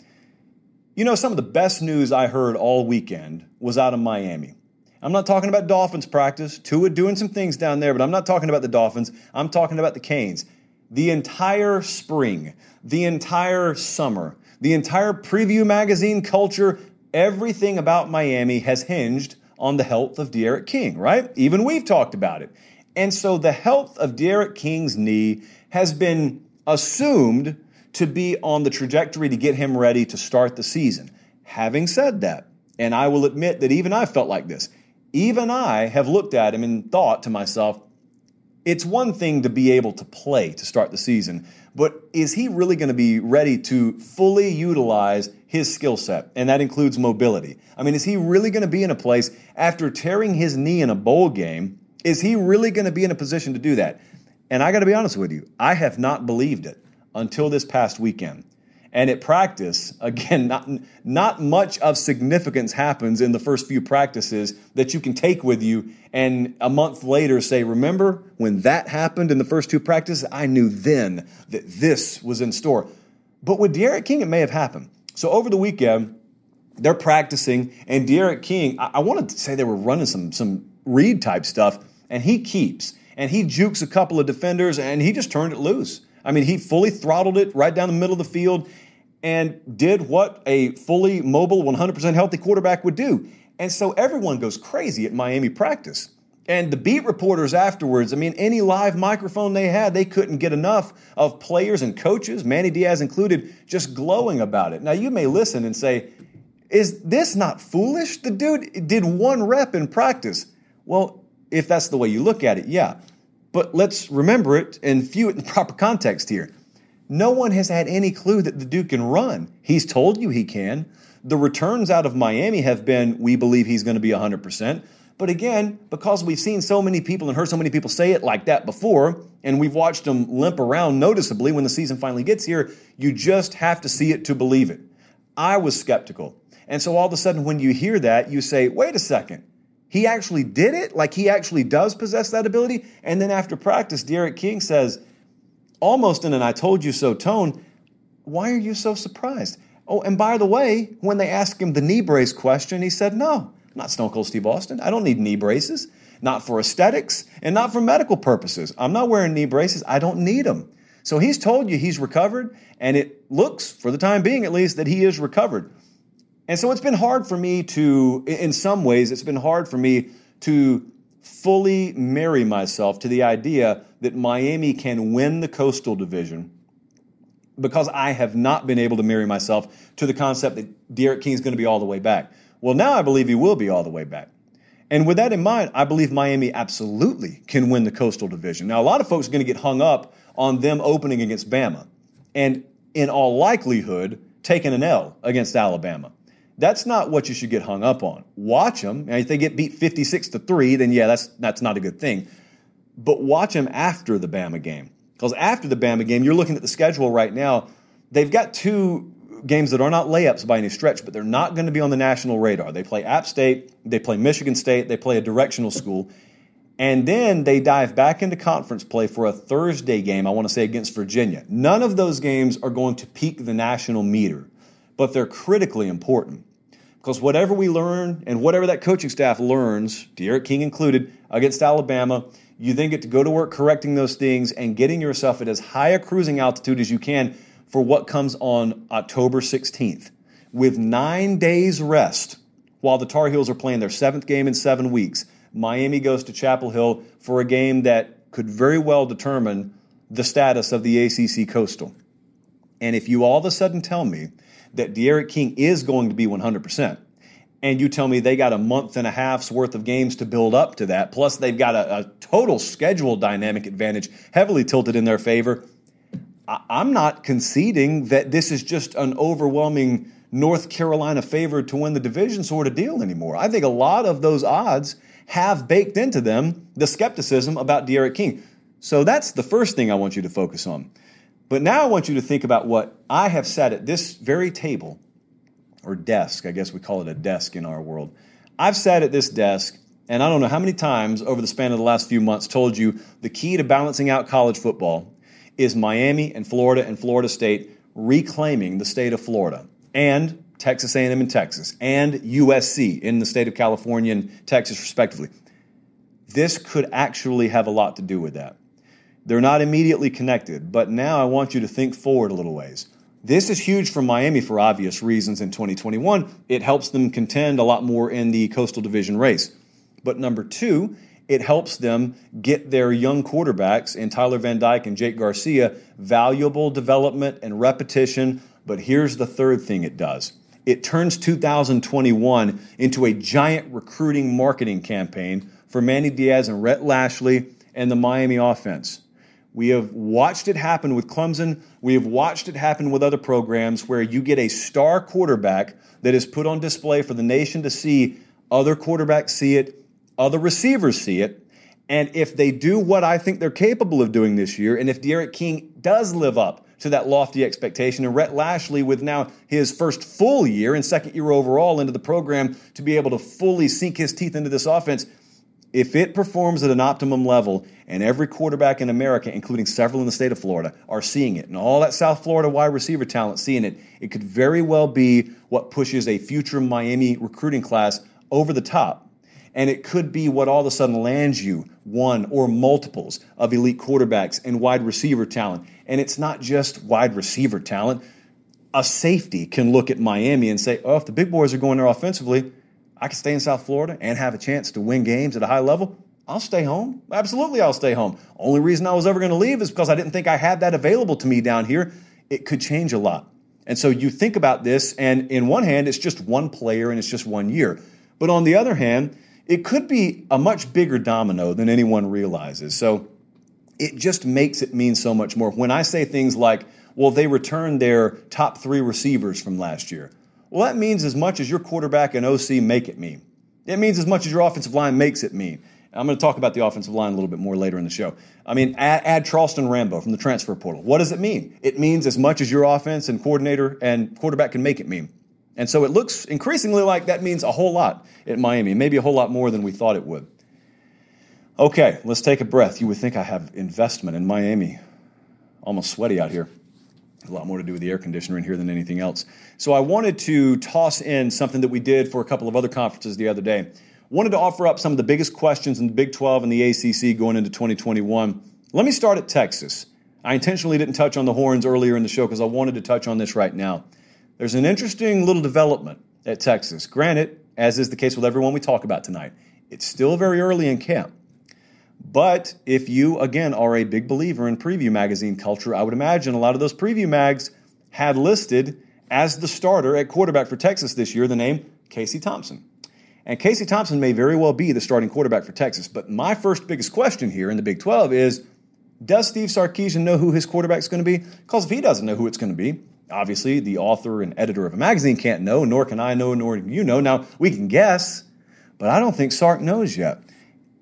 You know, some of the best news I heard all weekend was out of Miami. I'm not talking about Dolphins practice. Tua doing some things down there, but I'm not talking about the Dolphins. I'm talking about the Canes. The entire spring, the entire summer, the entire preview magazine culture, everything about Miami has hinged on the health of D'Eriq King, right? Even we've talked about it. And so the health of D'Eriq King's knee has been assumed to be on the trajectory to get him ready to start the season. Having said that, and I will admit that even I felt like this, even I have looked at him and thought to myself, it's one thing to be able to play to start the season, but is he really going to be ready to fully utilize his skill set? And that includes mobility. I mean, is he really going to be in a place after tearing his knee in a bowl game? Is he really going to be in a position to do that? And I got to be honest with you, I have not believed it until this past weekend. And at practice, again, not, not much of significance happens in the first few practices that you can take with you and a month later say, Remember when that happened in the first two practices? I knew then that this was in store. But with D'Eriq King, it may have happened. So over the weekend, they're practicing, and D'Eriq King, I, I wanted to say they were running some, some read type stuff, and he keeps. And he jukes a couple of defenders, and he just turned it loose. I mean, he fully throttled it right down the middle of the field and did what a fully mobile, 100% healthy quarterback would do. And so everyone goes crazy at Miami practice. And the beat reporters afterwards, I mean, any live microphone they had, they couldn't get enough of players and coaches, Manny Diaz included, just glowing about it. Now, you may listen and say, is this not foolish? The dude did one rep in practice. Well, if that's the way you look at it, yeah. But let's remember it and view it in proper context here. No one has had any clue that the Duke can run. He's told you he can. The returns out of Miami have been, we believe he's going to be 100%. But again, because we've seen so many people and heard so many people say it like that before, and we've watched him limp around noticeably when the season finally gets here, you just have to see it to believe it. I was skeptical. And so all of a sudden, when you hear that, you say, wait a second. He actually did it? Like he actually does possess that ability? And then after practice, D'Eriq King says, almost in an I told you so tone, why are you so surprised? Oh, and by the way, when they asked him the knee brace question, he said, no, I'm not Stone Cold Steve Austin. I don't need knee braces, not for aesthetics and not for medical purposes. I'm not wearing knee braces. I don't need them. So he's told you he's recovered, and it looks, for the time being at least, that he is recovered. And so it's been hard for me to, in some ways, it's been hard for me to fully marry myself to the idea that Miami can win the Coastal Division because I have not been able to marry myself to the concept that D'Eriq King is going to be all the way back. Well, now I believe he will be all the way back. And with that in mind, I believe Miami absolutely can win the Coastal Division. Now, a lot of folks are going to get hung up on them opening against Bama and, in all likelihood, taking an L against Alabama. That's not what you should get hung up on. Watch them. And if they get beat 56 to 3, then yeah, that's, that's not a good thing. But watch them after the Bama game. Because after the Bama game, you're looking at the schedule right now. They've got two games that are not layups by any stretch, but they're not going to be on the national radar. They play App State, they play Michigan State, they play a directional school. And then they dive back into conference play for a Thursday game, I want to say against Virginia. None of those games are going to peak the national meter but they're critically important. Because whatever we learn and whatever that coaching staff learns, D'Eriq King included, against Alabama, you then get to go to work correcting those things and getting yourself at as high a cruising altitude as you can for what comes on October 16th. With nine days rest while the Tar Heels are playing their seventh game in seven weeks, Miami goes to Chapel Hill for a game that could very well determine the status of the ACC Coastal. And if you all of a sudden tell me that D'Eriq King is going to be 100%, and you tell me they got a month and a half's worth of games to build up to that, plus they've got a, a total schedule dynamic advantage heavily tilted in their favor, I, I'm not conceding that this is just an overwhelming North Carolina favored to win the division sort of deal anymore. I think a lot of those odds have baked into them the skepticism about D'Eriq King. So that's the first thing I want you to focus on. But now I want you to think about what I have sat at this very table or desk. I guess we call it a desk in our world. I've sat at this desk and I don't know how many times over the span of the last few months told you the key to balancing out college football is Miami and Florida and Florida State reclaiming the state of Florida and Texas A&M in Texas and USC in the state of California and Texas respectively. This could actually have a lot to do with that. They're not immediately connected, but now I want you to think forward a little ways. This is huge for Miami for obvious reasons in 2021. It helps them contend a lot more in the Coastal Division race. But number two, it helps them get their young quarterbacks in Tyler Van Dyke and Jake Garcia valuable development and repetition. But here's the third thing it does it turns 2021 into a giant recruiting marketing campaign for Manny Diaz and Rhett Lashlee and the Miami offense. We have watched it happen with Clemson. We have watched it happen with other programs where you get a star quarterback that is put on display for the nation to see. Other quarterbacks see it, other receivers see it. And if they do what I think they're capable of doing this year, and if D'Eriq King does live up to that lofty expectation, and Rhett Lashlee, with now his first full year and second year overall into the program, to be able to fully sink his teeth into this offense, if it performs at an optimum level, and every quarterback in America, including several in the state of Florida, are seeing it, and all that South Florida wide receiver talent seeing it, it could very well be what pushes a future Miami recruiting class over the top. And it could be what all of a sudden lands you one or multiples of elite quarterbacks and wide receiver talent. And it's not just wide receiver talent. A safety can look at Miami and say, oh, if the big boys are going there offensively, I can stay in South Florida and have a chance to win games at a high level, I'll stay home. Absolutely, I'll stay home. Only reason I was ever going to leave is because I didn't think I had that available to me down here. It could change a lot. And so you think about this, and in one hand, it's just one player and it's just one year. But on the other hand, it could be a much bigger domino than anyone realizes. So it just makes it mean so much more. When I say things like, well, they returned their top three receivers from last year. Well, that means as much as your quarterback and OC make it mean. It means as much as your offensive line makes it mean. I'm going to talk about the offensive line a little bit more later in the show. I mean, add, add, Charleston Rambo from the transfer portal. What does it mean? It means as much as your offense and coordinator and quarterback can make it mean. And so it looks increasingly like that means a whole lot at Miami, maybe a whole lot more than we thought it would. Okay, let's take a breath. You would think I have investment in Miami. Almost sweaty out here a lot more to do with the air conditioner in here than anything else. So I wanted to toss in something that we did for a couple of other conferences the other day. Wanted to offer up some of the biggest questions in the Big 12 and the ACC going into 2021. Let me start at Texas. I intentionally didn't touch on the horns earlier in the show because I wanted to touch on this right now. There's an interesting little development at Texas. Granted, as is the case with everyone we talk about tonight, it's still very early in camp. But if you, again, are a big believer in preview magazine culture, I would imagine a lot of those preview mags had listed as the starter at quarterback for Texas this year the name Casey Thompson. And Casey Thompson may very well be the starting quarterback for Texas. But my first biggest question here in the Big 12 is Does Steve Sarkisian know who his quarterback's going to be? Because if he doesn't know who it's going to be, obviously the author and editor of a magazine can't know, nor can I know, nor you know. Now, we can guess, but I don't think Sark knows yet.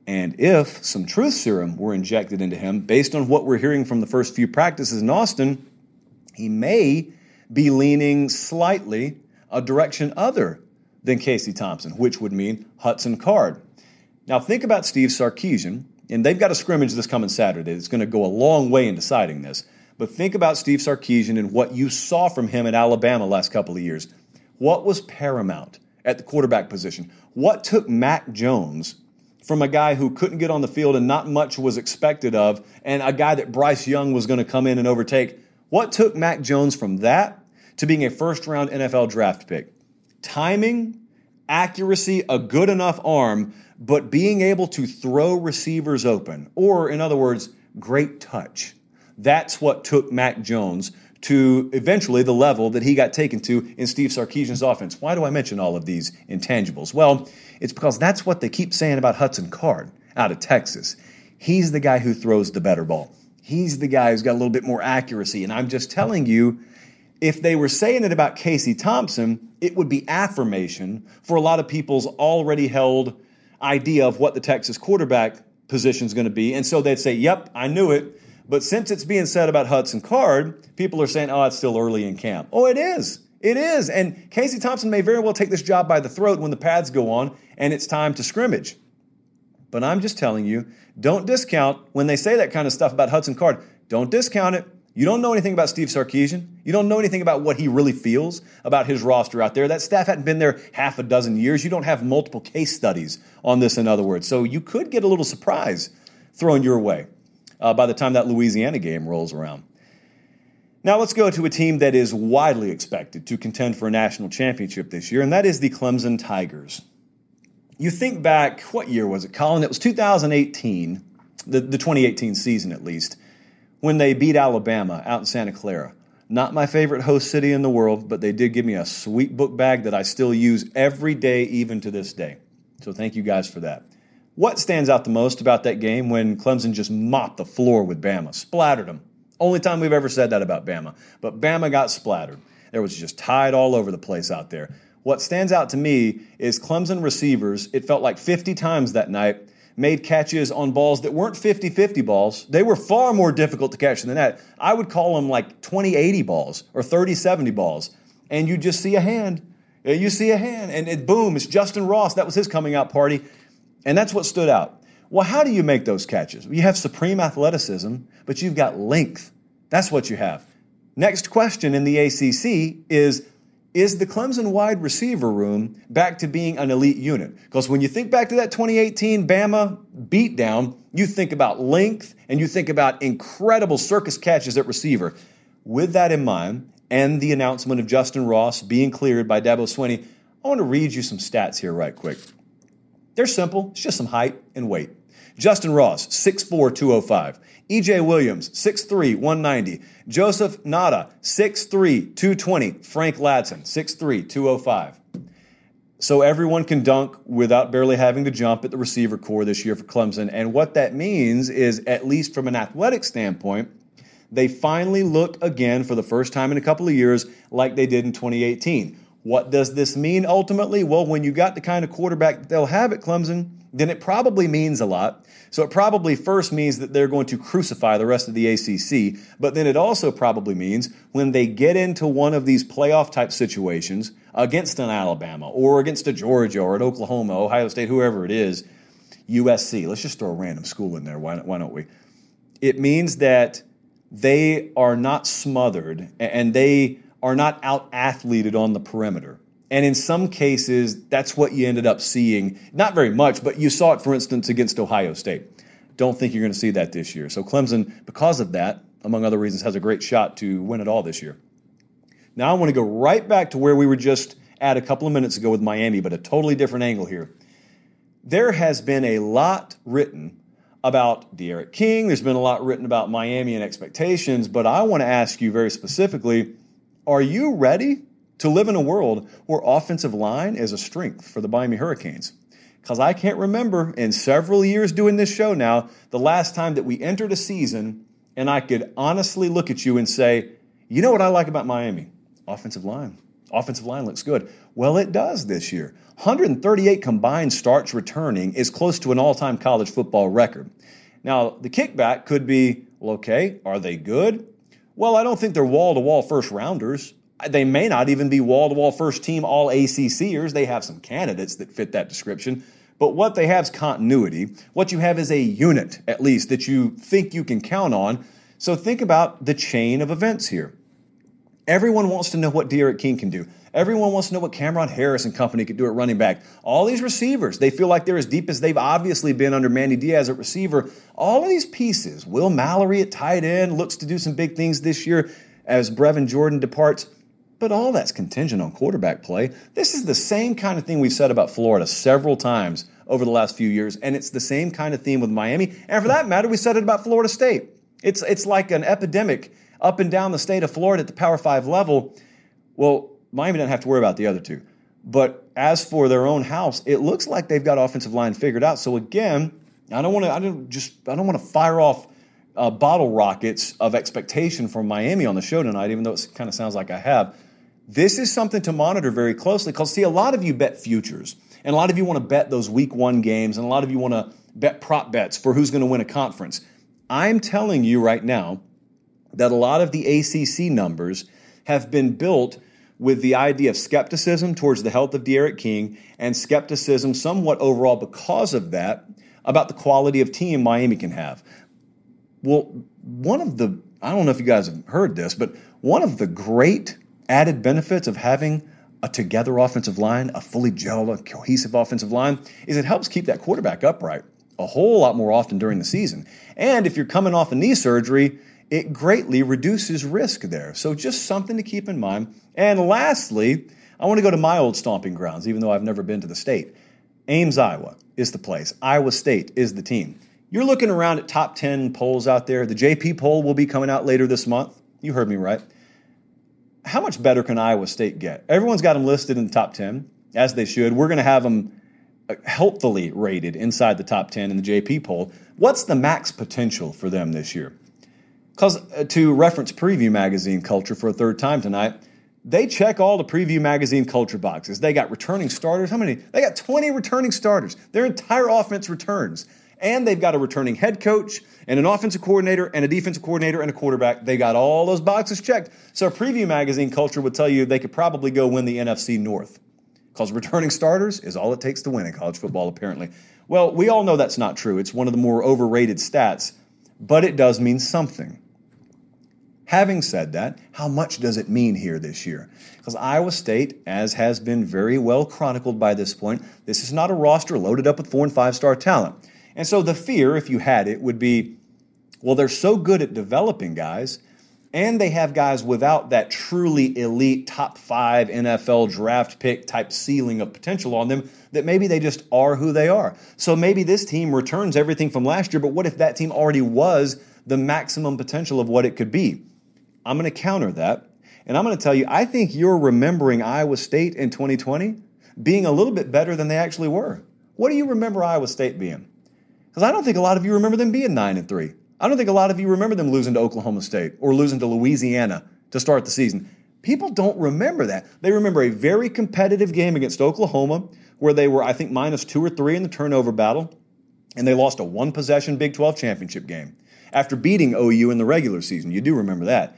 And if some truth serum were injected into him, based on what we're hearing from the first few practices in Austin, he may be leaning slightly a direction other than Casey Thompson, which would mean Hudson Card. Now, think about Steve Sarkisian, and they've got a scrimmage this coming Saturday. It's going to go a long way in deciding this. But think about Steve Sarkisian and what you saw from him at Alabama last couple of years. What was paramount at the quarterback position? What took Mac Jones from a guy who couldn't get on the field and not much was expected of, and a guy that Bryce Young was going to come in and overtake. What took Mac Jones from that to being a first round NFL draft pick? Timing, accuracy, a good enough arm, but being able to throw receivers open, or in other words, great touch. That's what took Mac Jones to eventually the level that he got taken to in Steve Sarkisian's offense. Why do I mention all of these intangibles? Well, it's because that's what they keep saying about Hudson Card out of Texas. He's the guy who throws the better ball. He's the guy who's got a little bit more accuracy. And I'm just telling you, if they were saying it about Casey Thompson, it would be affirmation for a lot of people's already held idea of what the Texas quarterback position is going to be. And so they'd say, Yep, I knew it. But since it's being said about Hudson Card, people are saying, Oh, it's still early in camp. Oh, it is. It is. And Casey Thompson may very well take this job by the throat when the pads go on and it's time to scrimmage. But I'm just telling you, don't discount when they say that kind of stuff about Hudson Card. Don't discount it. You don't know anything about Steve Sarkisian. You don't know anything about what he really feels about his roster out there. That staff hadn't been there half a dozen years. You don't have multiple case studies on this, in other words. So you could get a little surprise thrown your way uh, by the time that Louisiana game rolls around. Now let's go to a team that is widely expected to contend for a national championship this year, and that is the Clemson Tigers you think back, what year was it, Colin? It was 2018, the, the 2018 season at least, when they beat Alabama out in Santa Clara. Not my favorite host city in the world, but they did give me a sweet book bag that I still use every day, even to this day. So thank you guys for that. What stands out the most about that game when Clemson just mopped the floor with Bama, splattered them? Only time we've ever said that about Bama. But Bama got splattered. There was just tide all over the place out there. What stands out to me is Clemson receivers, it felt like 50 times that night, made catches on balls that weren't 50 50 balls. They were far more difficult to catch than that. I would call them like 20 80 balls or 30 70 balls. And you just see a hand. You see a hand, and it, boom, it's Justin Ross. That was his coming out party. And that's what stood out. Well, how do you make those catches? You have supreme athleticism, but you've got length. That's what you have. Next question in the ACC is is the Clemson wide receiver room back to being an elite unit? Because when you think back to that 2018 Bama beatdown, you think about length and you think about incredible circus catches at receiver. With that in mind, and the announcement of Justin Ross being cleared by Dabo Swinney, I want to read you some stats here right quick. They're simple, it's just some height and weight. Justin Ross, 6'4, 205. EJ Williams, 6'3, 190. Joseph Ngata, 6'3, 220. Frank Ladson, 6'3, 205. So everyone can dunk without barely having to jump at the receiver corps this year for Clemson. And what that means is, at least from an athletic standpoint, they finally look again for the first time in a couple of years like they did in 2018. What does this mean ultimately? Well, when you got the kind of quarterback they'll have at Clemson, then it probably means a lot. So it probably first means that they're going to crucify the rest of the ACC, but then it also probably means when they get into one of these playoff type situations against an Alabama or against a Georgia or an Oklahoma, Ohio State, whoever it is, USC, let's just throw a random school in there. Why, why don't we? It means that they are not smothered and they are not out athleted on the perimeter. And in some cases, that's what you ended up seeing. Not very much, but you saw it, for instance, against Ohio State. Don't think you're going to see that this year. So Clemson, because of that, among other reasons, has a great shot to win it all this year. Now I want to go right back to where we were just at a couple of minutes ago with Miami, but a totally different angle here. There has been a lot written about D'Eriq King. There's been a lot written about Miami and expectations, but I want to ask you very specifically are you ready to live in a world where offensive line is a strength for the Miami Hurricanes? Because I can't remember in several years doing this show now the last time that we entered a season and I could honestly look at you and say, you know what I like about Miami? Offensive line. Offensive line looks good. Well, it does this year. 138 combined starts returning is close to an all time college football record. Now, the kickback could be well, okay, are they good? Well, I don't think they're wall to wall first rounders. They may not even be wall to wall first team all ACCers. They have some candidates that fit that description. But what they have is continuity. What you have is a unit, at least, that you think you can count on. So think about the chain of events here. Everyone wants to know what D'Eriq King can do. Everyone wants to know what Cameron Harris and company could do at running back. All these receivers, they feel like they're as deep as they've obviously been under Manny Diaz at receiver. All of these pieces, Will Mallory at tight end looks to do some big things this year as Brevin Jordan departs. But all that's contingent on quarterback play. This is the same kind of thing we've said about Florida several times over the last few years, and it's the same kind of theme with Miami. And for that matter, we said it about Florida State. It's, it's like an epidemic up and down the state of Florida at the Power Five level. Well, Miami doesn't have to worry about the other two. But as for their own house, it looks like they've got offensive line figured out. So again, I don't want to. I don't just. I don't want to fire off uh, bottle rockets of expectation from Miami on the show tonight, even though it kind of sounds like I have. This is something to monitor very closely because, see, a lot of you bet futures, and a lot of you want to bet those week one games, and a lot of you want to bet prop bets for who's going to win a conference. I'm telling you right now that a lot of the ACC numbers have been built with the idea of skepticism towards the health of D'Eriq King and skepticism somewhat overall because of that about the quality of team Miami can have. Well, one of the, I don't know if you guys have heard this, but one of the great added benefits of having a together offensive line, a fully gelled, cohesive offensive line, is it helps keep that quarterback upright a whole lot more often during the season. And if you're coming off a knee surgery, it greatly reduces risk there. So just something to keep in mind. And lastly, I want to go to my old stomping grounds, even though I've never been to the state. Ames, Iowa is the place. Iowa State is the team. You're looking around at top 10 polls out there. The JP poll will be coming out later this month. You heard me right. How much better can Iowa State get? Everyone's got them listed in the top 10, as they should. We're going to have them uh, helpfully rated inside the top 10 in the JP poll. What's the max potential for them this year? Because uh, to reference Preview Magazine culture for a third time tonight, they check all the Preview Magazine culture boxes. They got returning starters. How many? They got 20 returning starters. Their entire offense returns and they've got a returning head coach and an offensive coordinator and a defensive coordinator and a quarterback. They got all those boxes checked. So, Preview Magazine culture would tell you they could probably go win the NFC North because returning starters is all it takes to win in college football, apparently. Well, we all know that's not true. It's one of the more overrated stats, but it does mean something. Having said that, how much does it mean here this year? Because Iowa State, as has been very well chronicled by this point, this is not a roster loaded up with four and five star talent. And so the fear, if you had it, would be well, they're so good at developing guys, and they have guys without that truly elite top five NFL draft pick type ceiling of potential on them that maybe they just are who they are. So maybe this team returns everything from last year, but what if that team already was the maximum potential of what it could be? I'm going to counter that. And I'm going to tell you, I think you're remembering Iowa State in 2020 being a little bit better than they actually were. What do you remember Iowa State being? Because I don't think a lot of you remember them being 9 and 3. I don't think a lot of you remember them losing to Oklahoma State or losing to Louisiana to start the season. People don't remember that. They remember a very competitive game against Oklahoma where they were, I think, minus two or three in the turnover battle, and they lost a one possession Big 12 championship game after beating OU in the regular season. You do remember that.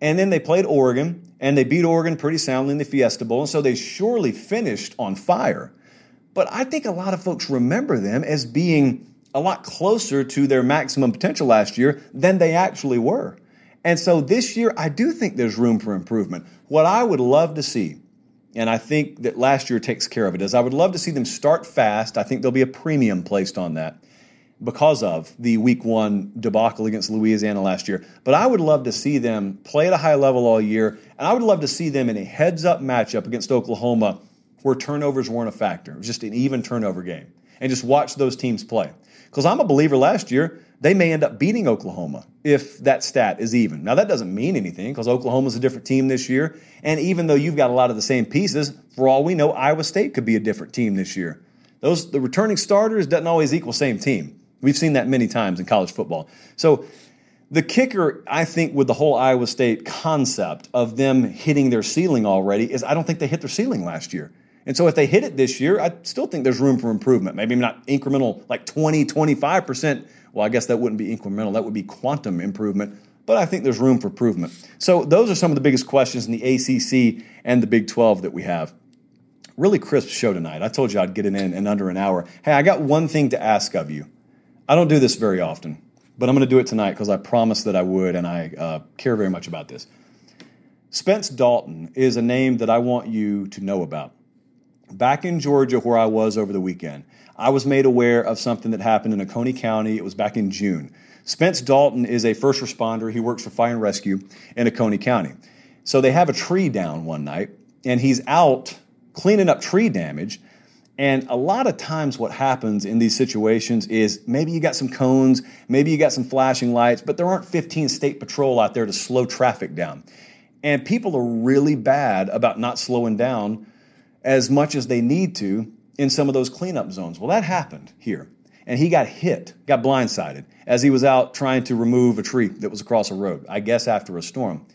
And then they played Oregon, and they beat Oregon pretty soundly in the Fiesta Bowl, and so they surely finished on fire. But I think a lot of folks remember them as being a lot closer to their maximum potential last year than they actually were. And so this year, I do think there's room for improvement. What I would love to see, and I think that last year takes care of it, is I would love to see them start fast. I think there'll be a premium placed on that because of the week one debacle against Louisiana last year. But I would love to see them play at a high level all year, and I would love to see them in a heads up matchup against Oklahoma where turnovers weren't a factor. It was just an even turnover game. And just watch those teams play. Because I'm a believer last year, they may end up beating Oklahoma if that stat is even. Now, that doesn't mean anything because Oklahoma's a different team this year. And even though you've got a lot of the same pieces, for all we know, Iowa State could be a different team this year. Those the returning starters doesn't always equal same team. We've seen that many times in college football. So the kicker, I think, with the whole Iowa State concept of them hitting their ceiling already is I don't think they hit their ceiling last year. And so if they hit it this year, I still think there's room for improvement. Maybe not incremental, like 20, 25%. Well, I guess that wouldn't be incremental, that would be quantum improvement. But I think there's room for improvement. So those are some of the biggest questions in the ACC and the Big 12 that we have. Really crisp show tonight. I told you I'd get it in in under an hour. Hey, I got one thing to ask of you. I don't do this very often, but I'm going to do it tonight because I promised that I would, and I uh, care very much about this. Spence Dalton is a name that I want you to know about back in Georgia where I was over the weekend, I was made aware of something that happened in Oconee County. It was back in June. Spence Dalton is a first responder. He works for fire and rescue in Oconee County. So they have a tree down one night, and he's out cleaning up tree damage. And a lot of times, what happens in these situations is maybe you got some cones, maybe you got some flashing lights, but there aren't 15 state patrol out there to slow traffic down. And people are really bad about not slowing down as much as they need to in some of those cleanup zones. Well, that happened here. And he got hit, got blindsided as he was out trying to remove a tree that was across a road, I guess after a storm.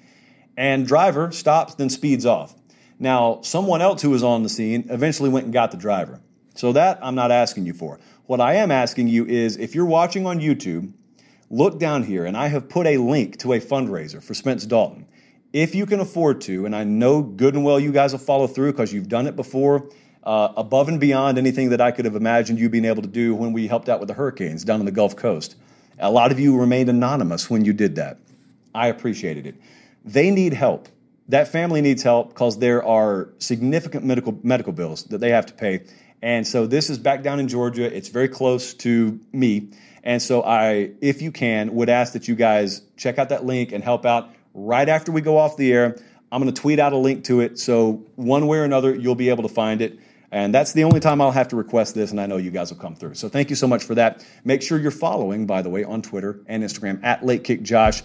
And driver stops, then speeds off. Now, someone else who was on the scene eventually went and got the driver. So that I'm not asking you for. What I am asking you is if you're watching on YouTube, look down here, and I have put a link to a fundraiser for Spence Dalton. If you can afford to, and I know good and well you guys will follow through because you've done it before, uh, above and beyond anything that I could have imagined you being able to do when we helped out with the hurricanes down on the Gulf Coast. A lot of you remained anonymous when you did that. I appreciated it. They need help that family needs help because there are significant medical medical bills that they have to pay. And so this is back down in Georgia. It's very close to me. And so I, if you can, would ask that you guys check out that link and help out right after we go off the air. I'm going to tweet out a link to it. So one way or another, you'll be able to find it. And that's the only time I'll have to request this, and I know you guys will come through. So thank you so much for that. Make sure you're following, by the way, on Twitter and Instagram at Late Kick Josh.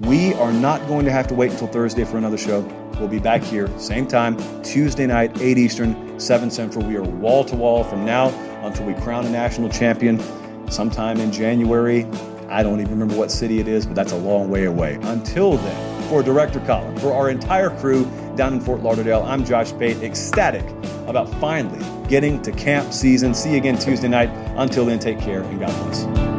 We are not going to have to wait until Thursday for another show. We'll be back here, same time, Tuesday night, 8 Eastern, 7 Central. We are wall to wall from now until we crown a national champion sometime in January. I don't even remember what city it is, but that's a long way away. Until then, for Director Colin, for our entire crew down in Fort Lauderdale, I'm Josh Pate, ecstatic about finally getting to camp season. See you again Tuesday night. Until then, take care and God bless.